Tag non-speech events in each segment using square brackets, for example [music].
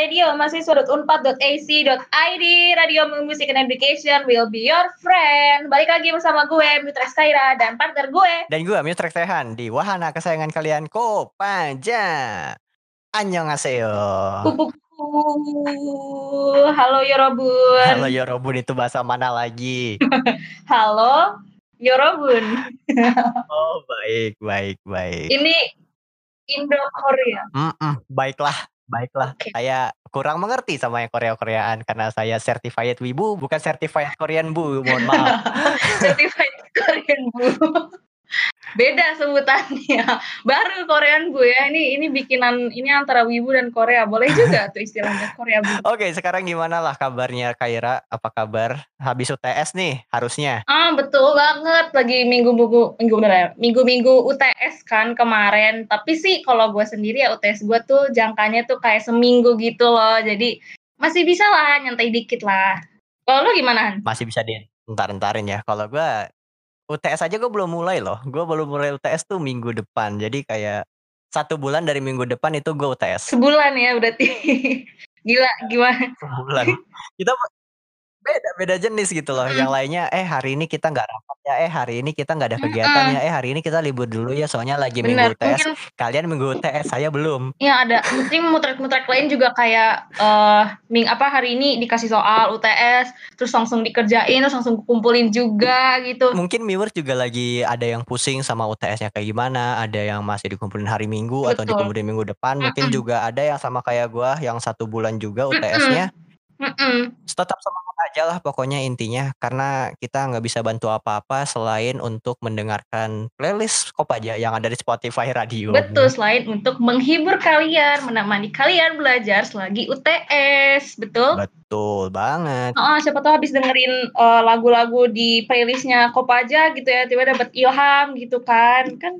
www.radio.unpad.ac.id Radio Music and Education will be your friend. Balik lagi bersama gue, Mitra Kaira, dan partner gue. Dan gue, Mitra Tehan, di wahana kesayangan kalian, Kopaja. Annyeonghaseyo. Kupu Halo Yorobun. Halo Yorobun itu bahasa mana lagi? [laughs] Halo Yorobun. [laughs] oh baik, baik, baik. Ini Indo Korea. Mm -mm, baiklah, baiklah. Okay. Saya kurang mengerti sama yang Korea-Koreaan karena saya certified wibu, bukan certified Korean bu. Mohon maaf. [laughs] certified Korean bu beda sebutannya. [laughs] Baru Korean Bu ya. Ini ini bikinan ini antara Wibu dan Korea. Boleh juga [laughs] tuh istilahnya Korea Bu. Oke sekarang gimana lah kabarnya Kaira? Apa kabar? Habis UTS nih harusnya. Ah betul banget. Lagi minggu minggu minggu bener ya? Minggu minggu UTS kan kemarin. Tapi sih kalau gue sendiri ya UTS gue tuh jangkanya tuh kayak seminggu gitu loh. Jadi masih bisa lah nyantai dikit lah. Kalau lo gimana masih bisa di entar-entarin ya. Kalau gue UTS aja gue belum mulai loh. Gue belum mulai UTS tuh minggu depan. Jadi kayak satu bulan dari minggu depan itu gue UTS. Sebulan ya berarti. [laughs] Gila, gimana? Sebulan. [laughs] Kita beda beda jenis gitu loh. Mm. Yang lainnya eh hari ini kita nggak rapat ya, eh hari ini kita nggak ada kegiatan mm. ya, eh hari ini kita libur dulu ya soalnya lagi Bener. minggu tes. Mungkin, Kalian minggu tes, saya belum. Iya ada. Mungkin mutrek-mutrek lain juga kayak uh, ming apa hari ini dikasih soal UTS, terus langsung dikerjain, terus langsung kumpulin juga gitu. Mungkin viewers juga lagi ada yang pusing sama UTS-nya kayak gimana, ada yang masih dikumpulin hari Minggu Betul. atau dikumpulin minggu depan. Mungkin mm -mm. juga ada yang sama kayak gua yang satu bulan juga UTS-nya. Mm -mm. Tetap semangat aja lah pokoknya intinya karena kita nggak bisa bantu apa-apa selain untuk mendengarkan playlist aja yang ada di Spotify Radio. Betul, selain untuk menghibur kalian, menemani kalian belajar selagi UTS, betul? Betul banget. Oh, siapa tahu habis dengerin uh, lagu-lagu di playlistnya aja gitu ya, tiba dapat ilham gitu kan, kan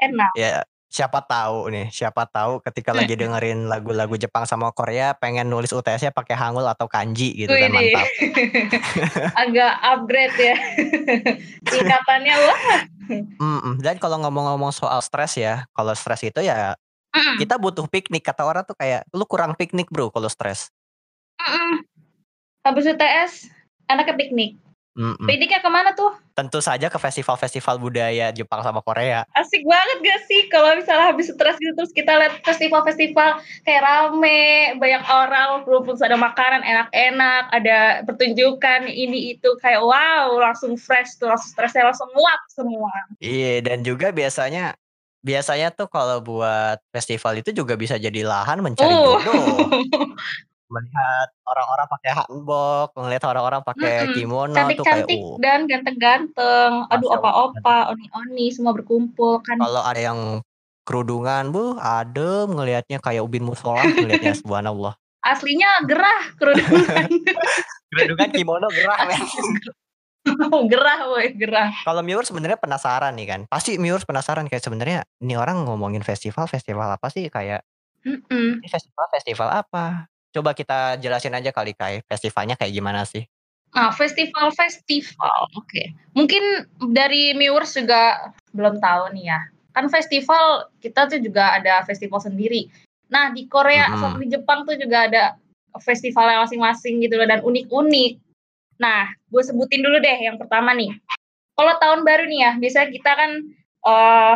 enak. Ya, siapa tahu nih, siapa tahu ketika lagi [laughs] dengerin lagu-lagu Jepang sama Korea pengen nulis UTS-nya pakai Hangul atau kanji gitu kan mantap. [laughs] [laughs] Agak upgrade ya. Tingkatannya wah. Mm Dan kalau ngomong-ngomong soal stres ya, kalau stres itu ya mm. kita butuh piknik kata orang tuh kayak lu kurang piknik bro kalau stres. Mm Habis UTS anaknya piknik. Mm-mm. Pikniknya ke mana tuh? Tentu saja ke festival-festival budaya Jepang sama Korea. Asik banget gak sih kalau misalnya habis stres gitu terus kita lihat festival-festival kayak rame, banyak orang, terus ada makanan enak-enak, ada pertunjukan ini itu kayak wow, langsung fresh tuh, langsung stresnya langsung nguap semua. Iya, dan juga biasanya biasanya tuh kalau buat festival itu juga bisa jadi lahan mencari uh. jodoh. [laughs] melihat orang-orang pakai hanbok, melihat orang-orang pakai mm -hmm. kimono cantik-cantik uh. dan ganteng-ganteng. Aduh opa-opa, oni-oni semua berkumpul kan. Kalau ada yang kerudungan, Bu, adem ngelihatnya kayak ubin musola ngelihatnya [laughs] subhanallah. Aslinya gerah kerudungan. [laughs] kerudungan kimono gerah, men. [laughs] gerah woi gerah kalau viewers sebenarnya penasaran nih kan pasti viewers penasaran kayak sebenarnya ini orang ngomongin festival festival apa sih kayak mm -mm. ini festival festival apa Coba kita jelasin aja kali Kai, festivalnya kayak gimana sih? Nah, festival-festival, oke. Okay. Mungkin dari viewers juga belum tahu nih ya. Kan festival kita tuh juga ada festival sendiri. Nah, di Korea mm -hmm. atau di Jepang tuh juga ada festivalnya masing-masing gitu loh dan unik-unik. Nah, gue sebutin dulu deh yang pertama nih. Kalau tahun baru nih ya, biasanya kita kan uh,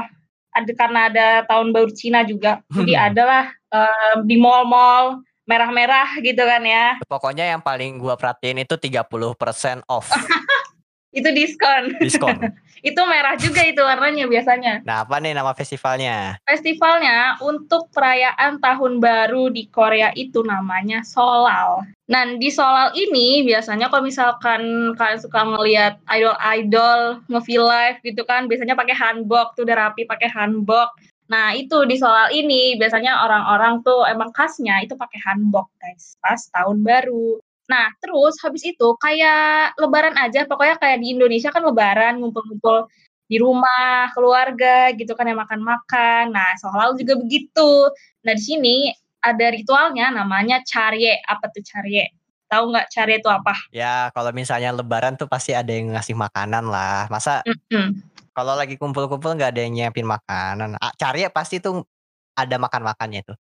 ada karena ada tahun baru Cina juga. Jadi adalah uh, di mall-mall merah-merah gitu kan ya. Pokoknya yang paling gua perhatiin itu 30% off. [laughs] itu diskon. Diskon. [laughs] itu merah juga itu warnanya biasanya. Nah, apa nih nama festivalnya? Festivalnya untuk perayaan tahun baru di Korea itu namanya Solal. Nah, di Solal ini biasanya kalau misalkan kalian suka ngelihat idol-idol nge live gitu kan, biasanya pakai hanbok tuh udah rapi pakai hanbok. Nah, itu di soal ini biasanya orang-orang tuh emang khasnya itu pakai hanbok, guys, pas tahun baru. Nah, terus habis itu kayak lebaran aja, pokoknya kayak di Indonesia kan lebaran ngumpul-ngumpul di rumah, keluarga gitu kan yang makan-makan. Nah, soal juga begitu. Nah, di sini ada ritualnya namanya carye. Apa tuh carye? Tahu nggak carye itu apa? Ya, kalau misalnya lebaran tuh pasti ada yang ngasih makanan lah. Masa mm -mm kalau lagi kumpul-kumpul nggak ada yang nyiapin makanan. Cari ya pasti tuh ada makan-makannya tuh.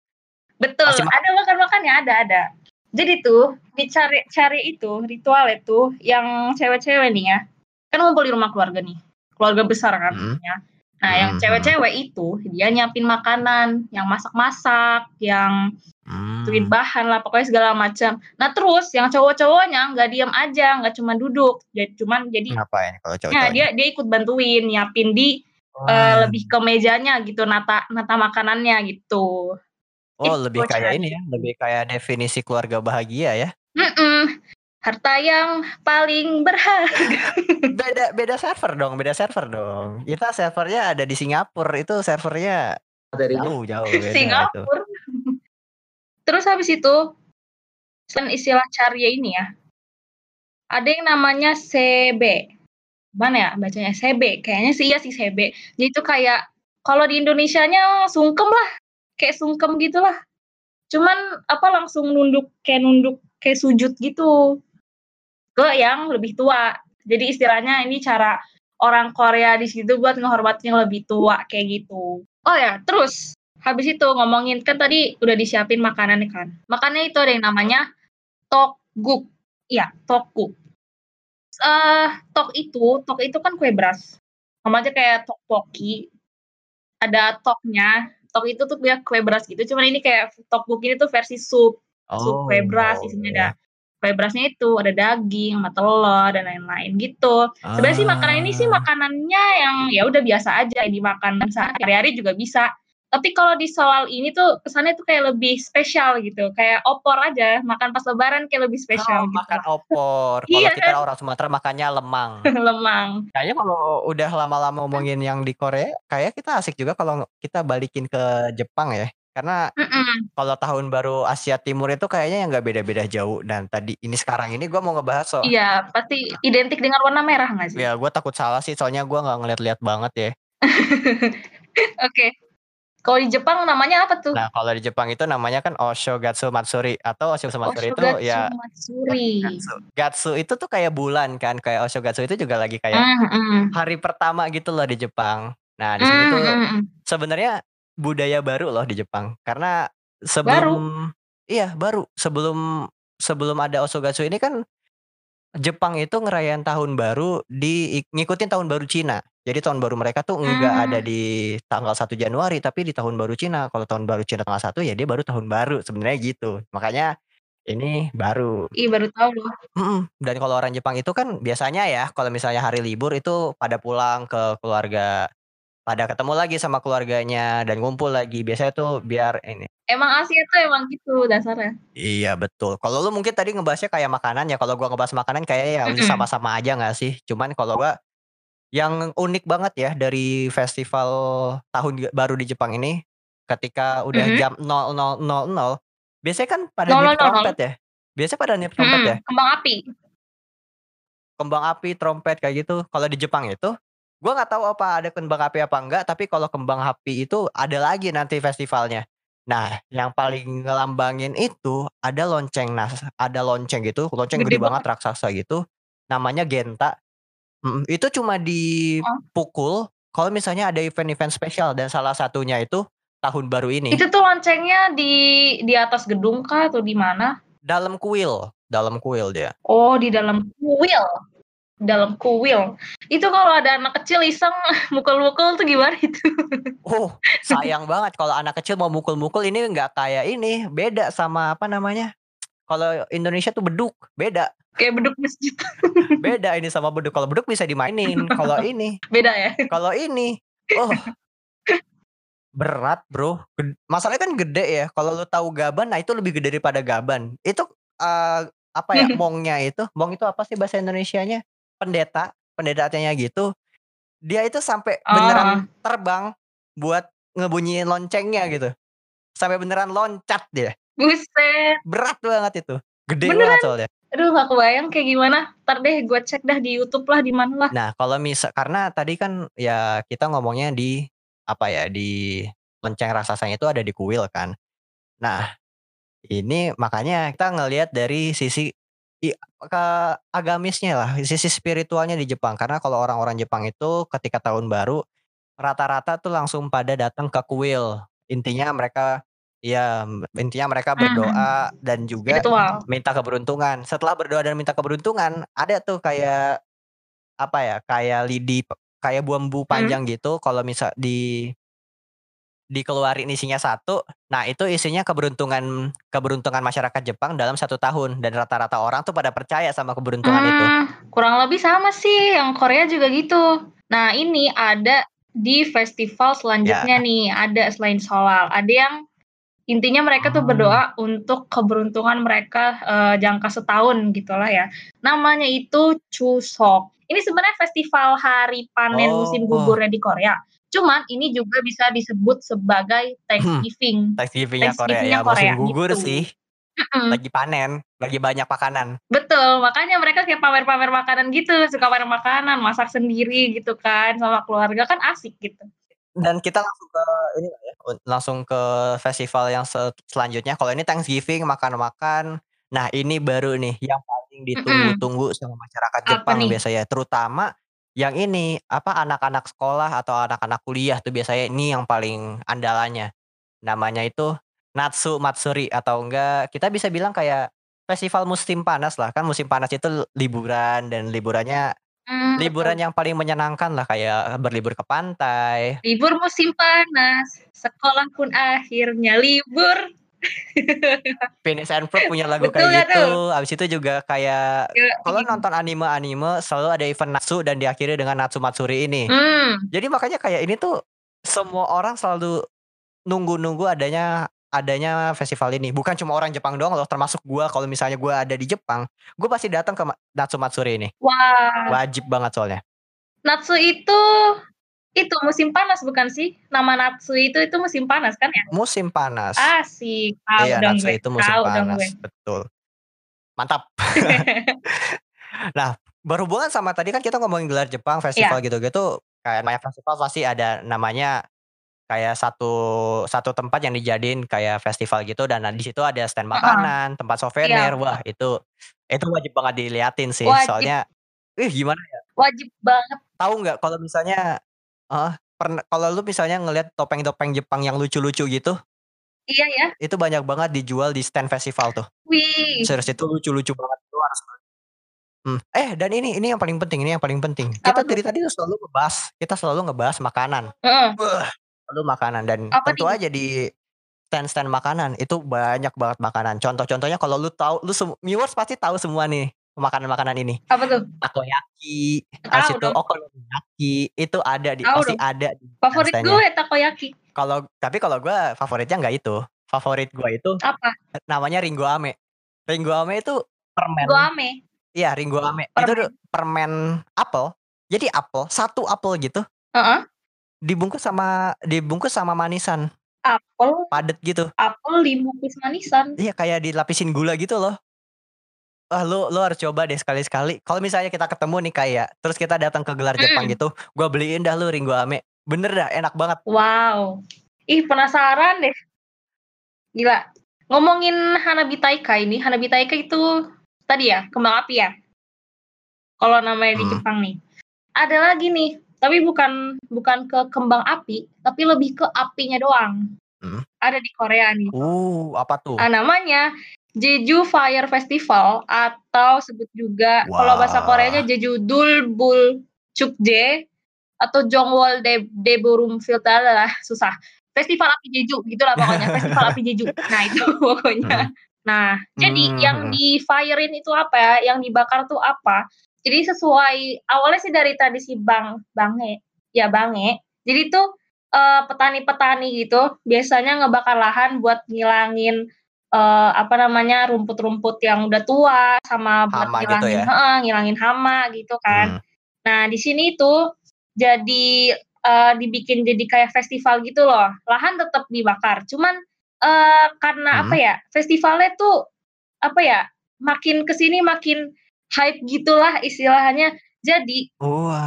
Betul, ada makan-makannya, ada ada. Jadi tuh dicari cari itu ritual itu yang cewek-cewek nih ya. Kan ngumpul di rumah keluarga nih. Keluarga besar kan hmm. ya. Nah, yang hmm, cewek-cewek itu dia nyiapin makanan, yang masak-masak, yang hmm. tuin bahan lah, pokoknya segala macam. Nah, terus yang cowok-cowoknya nggak diam aja, nggak cuma duduk, jadi cuman jadi ngapain kalau cowok Nah, dia dia ikut bantuin nyiapin di oh. uh, lebih ke mejanya gitu, nata nata makanannya gitu. Oh, Itu lebih kayak ini ya, lebih kayak definisi keluarga bahagia ya? Mm-mm harta yang paling berharga. [laughs] beda beda server dong, beda server dong. Kita servernya ada di Singapura, itu servernya dari jauh jauh. Singapura. Terus habis itu, selain istilah carya ini ya, ada yang namanya CB. Mana ya bacanya CB? Kayaknya sih iya sih CB. Jadi itu kayak kalau di Indonesianya sungkem lah, kayak sungkem gitulah. Cuman apa langsung nunduk kayak nunduk kayak sujud gitu ke yang lebih tua. Jadi istilahnya ini cara orang Korea di situ buat menghormati yang lebih tua kayak gitu. Oh ya, terus habis itu ngomongin kan tadi udah disiapin makanan kan. Makannya itu ada yang namanya tokguk. Iya, tokguk. Uh, tok itu, tok itu kan kue beras. Sama aja kayak tokpoki. Ada toknya. Tok itu tuh kayak kue beras gitu. Cuman ini kayak tokguk ini tuh versi sup. Oh, sup kue beras isinya ada iya kue berasnya itu ada daging, sama telur dan lain-lain gitu. Sebenarnya sih makanan ini sih ah. makanannya yang ya udah biasa aja dimakan sehari-hari juga bisa. Tapi kalau di soal ini tuh kesannya tuh kayak lebih spesial gitu, kayak opor aja, makan pas lebaran kayak lebih spesial oh, gitu. makan opor. [laughs] Kalau iya, kita kan? orang Sumatera makannya lemang. [laughs] lemang. Kayaknya kalau udah lama-lama ngomongin yang di Korea, kayak kita asik juga kalau kita balikin ke Jepang ya. Karena kalau tahun baru Asia Timur itu kayaknya yang nggak beda-beda jauh dan tadi ini sekarang ini gue mau ngebahas soal Iya, pasti identik dengan warna merah nggak sih? Ya, gue takut salah sih soalnya gue nggak ngeliat-liat banget ya. [laughs] Oke. Kalau di Jepang namanya apa tuh? Nah, kalau di Jepang itu namanya kan Oshogatsu Matsuri atau Oshogatsu Matsuri itu ya Matsuri. Gatsu. Gatsu itu tuh kayak bulan kan, kayak Oshogatsu itu juga lagi kayak mm. hari pertama gitu loh di Jepang. Nah, di sini tuh sebenarnya budaya baru loh di Jepang. Karena sebelum Baru? iya baru, sebelum sebelum ada Osogatsu ini kan Jepang itu ngerayain tahun baru di ngikutin tahun baru Cina. Jadi tahun baru mereka tuh enggak ada hmm. di tanggal 1 Januari, tapi di tahun baru Cina. Kalau tahun baru Cina tanggal 1 ya dia baru tahun baru, sebenarnya gitu. Makanya ini baru. Iya baru tahu loh. Mhm, dan kalau orang Jepang itu kan biasanya ya, kalau misalnya hari libur itu pada pulang ke keluarga pada ketemu lagi sama keluarganya dan ngumpul lagi. Biasanya tuh biar ini. Emang Asia tuh emang gitu dasarnya. Iya betul. Kalau lu mungkin tadi ngebahasnya kayak makanan ya. Kalau gua ngebahas makanan kayak ya mm sama-sama aja nggak sih? Cuman kalau gua yang unik banget ya dari festival tahun baru di Jepang ini ketika udah mm -hmm. jam 00.00 biasanya kan pada niup trompet ya. Biasanya pada niup trompet hmm, ya. Kembang api. Kembang api, trompet kayak gitu. Kalau di Jepang itu Gue nggak tahu apa ada kembang api apa enggak, tapi kalau kembang api itu ada lagi nanti festivalnya. Nah, yang paling ngelambangin itu ada lonceng. Nah, ada lonceng gitu, lonceng gede, gede banget raksasa gitu. Namanya Genta. Mm, itu cuma dipukul kalau misalnya ada event-event spesial dan salah satunya itu tahun baru ini. Itu tuh loncengnya di di atas gedung kah atau di mana? Dalam kuil, dalam kuil dia. Oh, di dalam kuil dalam kuil. Itu kalau ada anak kecil iseng [laughs] mukul-mukul tuh gimana itu? Oh, [laughs] sayang banget kalau anak kecil mau mukul-mukul ini nggak kayak ini, beda sama apa namanya? Kalau Indonesia tuh beduk, beda. Kayak beduk masjid. [laughs] beda ini sama beduk. Kalau beduk bisa dimainin, kalau ini beda ya. Kalau ini, oh berat bro. Masalahnya kan gede ya. Kalau lu tahu gaban, nah itu lebih gede daripada gaban. Itu uh, apa ya mongnya itu? Mong itu apa sih bahasa Indonesianya? Pendeta, pendetanya gitu, dia itu sampai beneran terbang buat ngebunyiin loncengnya gitu. Sampai beneran loncat dia. Buset. Berat banget itu. Gede beneran? banget soalnya. Aduh gak kebayang kayak gimana. Ntar deh gue cek dah di Youtube lah di mana lah. Nah kalau misal karena tadi kan ya kita ngomongnya di apa ya di lonceng raksasanya itu ada di kuil kan. Nah ini makanya kita ngelihat dari sisi ke agamisnya lah, sisi spiritualnya di Jepang. Karena kalau orang-orang Jepang itu ketika tahun baru, rata-rata tuh langsung pada datang ke kuil. Intinya mereka Iya, intinya mereka berdoa Mhm. dan juga Ritual. minta keberuntungan. Setelah berdoa dan minta keberuntungan, ada tuh kayak, apa ya, kayak lidi kayak bambu Mhm. panjang gitu kalau misal di dikeluarin isinya 1, nah itu isinya keberuntungan keberuntungan masyarakat Jepang dalam 1 tahun dan rata-rata orang tuh pada percaya sama keberuntungan itu. Mmm, kurang lebih sama sih, yang Korea juga gitu. Nah ini ada di festival selanjutnya Ya. nih, ada selain Sholal, ada yang intinya mereka tuh Oh. berdoa untuk keberuntungan mereka, eee, jangka setahun gitulah ya. Namanya itu Chuseok. Ini sebenarnya festival hari panen musim Oh. gugurnya di Korea. Cuman ini juga bisa disebut sebagai Thanksgiving. Thanksgiving-nya Korea ya, Korea gugur gitu. sih. Lagi panen, lagi banyak makanan. Betul, makanya mereka kayak pamer-pamer makanan gitu, suka pamer makanan, masak sendiri gitu kan sama keluarga, kan asik gitu. Dan kita langsung ke ini ya, un langsung ke festival yang selanjutnya. Kalau ini Thanksgiving, makan-makan. Nah ini baru nih yang paling ditunggu-tunggu sama masyarakat Jepang biasanya, terutama yang ini, apa, anak-anak sekolah atau anak-anak kuliah tuh biasanya ini yang paling andalannya. Namanya itu Natsu Matsuri atau enggak kita bisa bilang kayak festival musim panas lah, kan musim panas itu liburan dan liburannya Mmm, liburan betul. yang paling menyenangkan lah, kayak berlibur ke pantai. Libur musim panas, sekolah pun akhirnya libur. [laughs] Phineas and Ferb punya lagu Betul kayak tuh? gitu, habis itu juga kayak kalau Yoi. nonton anime-anime selalu ada event Natsu dan diakhiri dengan Natsu Matsuri ini. Mmm. Jadi makanya kayak ini tuh semua orang selalu nunggu-nunggu adanya adanya festival ini. Bukan cuma orang Jepang doang loh, termasuk gua kalau misalnya gua ada di Jepang, gua pasti datang ke Natsu Matsuri ini. Wah. Wajib banget soalnya. Natsu itu musim panas bukan sih? Nama Natsu itu itu musim panas kan ya? Musim panas. Asik, tahu Iya, Natsu gue itu musim gue. panas, betul. Mantap. [laughs] [laughs] Nah, berhubungan sama tadi kan kita ngomongin gelar Jepang, Iya. festival gitu-gitu, kayak banyak festival pasti ada namanya kayak satu satu tempat yang dijadiin kayak festival gitu dan di situ ada stand makanan, tempat souvenir, Iya. wah itu itu wajib banget diliatin sih, Wajib. soalnya ih gimana ya Wajib banget. tahu nggak kalau misalnya heeh, pern kalau lu misalnya ngelihat topeng-topeng Jepang yang lucu-lucu gitu Iya ya. itu banyak banget dijual di stand festival tuh. Wih. Serius itu lucu-lucu banget, lu harus. Mmm, eh, dan ini ini yang paling penting ini yang paling penting. Apa Kita dari tadi tuh selalu ngebahas kita selalu ngebahas makanan. Heeh. Beh, selalu makanan dan Apa tentu nih? aja di stand-stand makanan itu banyak banget makanan. Contoh-contohnya kalau lu tahu lu viewers pasti tahu semua nih makanan-makanan ini. Apa tuh? Takoyaki, habis itu okonomiyaki, itu ada di Tahu pasti dong. ada di Favorit gue takoyaki. Kalau tapi kalau gua favoritnya nggak itu, favorit gua itu Apa? namanya Ringgo Ame. Ringgo Ame itu permen Goame. iya Ringgo Ame. Itu Permen. tuh permen apel, jadi apel, 1 apel gitu Heeh. dibungkus sama dibungkus sama manisan. Apel Padet gitu. apel dibungkus manisan. Iya, kayak dilapisin gula gitu loh. Wah, lu lu harus coba deh sekali-sekali. Kalau misalnya kita ketemu nih kayak terus kita datang ke gelar Jepang Mhm. gitu, gua beliin dah lu Ringgo Ame. Bener dah, enak banget. Wow. Ih, penasaran deh. Gila. Ngomongin Hanabi Taika ini, Hanabi Taika itu tadi ya, kembang api ya? Kalau namanya di Mhm. Jepang nih. Ada lagi nih, tapi bukan bukan ke kembang api, tapi lebih ke apinya doang. Mhm. Ada di Korea nih. Uh, apa tuh? Ah, namanya Jeju Fire Festival atau sebut juga kalau bahasa Koreanya. Jeju Dulbul Chukje atau Jongwol De Daeborum Filtara susah. Festival api Jeju gitulah pokoknya, [laughs] festival api Jeju. Nah, itu [laughs] pokoknya. Mhm. Nah, jadi Mmm, yang mhm. di-fire-in itu apa ya, yang dibakar tuh apa, jadi sesuai awalnya sih dari tradisi bang bange, ya bange. Jadi tuh, eee, petani-petani gitu biasanya ngebakar lahan buat ngilangin, eee, apa namanya, rumput-rumput yang udah tua sama buat Hama gitu ngilangin ya? heeh, ngilangin hama gitu kan. Mmm. Nah, di sini tuh jadi, eee, dibikin jadi kayak festival gitu loh. Lahan tetap dibakar, cuman, eee, karena apa Mhm. ya, festivalnya tuh, apa ya, makin ke sini makin hype gitulah istilahnya. Jadi,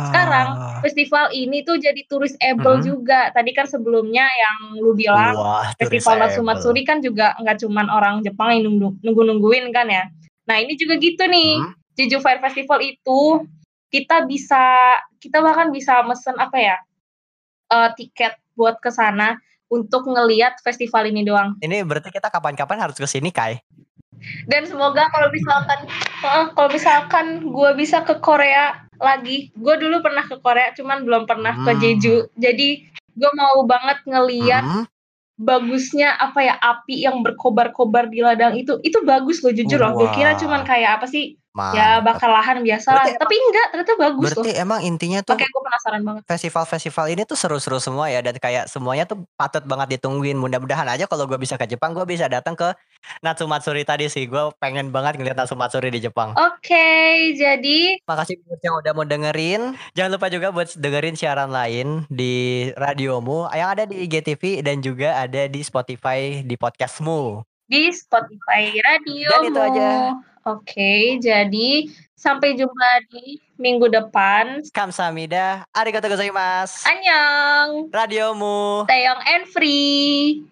sekarang Wah. festival ini tuh jadi tourisable Mhm. juga. Tadi kan sebelumnya yang lu bilang Wah, festival Natsu tourisable. Matsuri kan juga nggak cuman orang Jepang yang nunggu nunggu-nungguin kan ya. Nah, ini juga gitu nih, Mhm. Jeju Fire Festival itu kita bisa kita bahkan bisa mesen apa ya, eee, tiket buat ke sana untuk ngeliat festival ini doang. Ini berarti kita kapan-kapan harus ke sini, Kai. Dan semoga kalau misalkan uh, kalau misalkan gue bisa ke Korea lagi, gue dulu pernah ke Korea, cuman belum pernah hmm. ke Jeju. Jadi gue mau banget ngeliat hmm. bagusnya apa ya api yang berkobar-kobar di ladang itu. Itu bagus loh jujur loh. Gue kira cuman kayak apa sih Mantap. Ya bakal lahan biasa lah. Tapi enggak, ternyata bagus berarti loh. emang intinya tuh Oke, gue penasaran banget. Festival-festival ini tuh seru-seru semua ya dan kayak semuanya tuh patut banget ditungguin. Mudah-mudahan aja kalau gue bisa ke Jepang, gue bisa datang ke Natsumatsuri tadi sih. Gue pengen banget ngeliat Natsumatsuri di Jepang. Oke, okay, jadi makasih buat yang udah mau dengerin. Jangan lupa juga buat dengerin siaran lain di radiomu yang ada di IGTV dan juga ada di Spotify di podcastmu. Di Spotify radio. Dan itu aja. Oke, jadi sampai jumpa di minggu depan. Kamsahamnida, arigatou gozaimasu. Annyeong. Radiomu. Taeyong and free.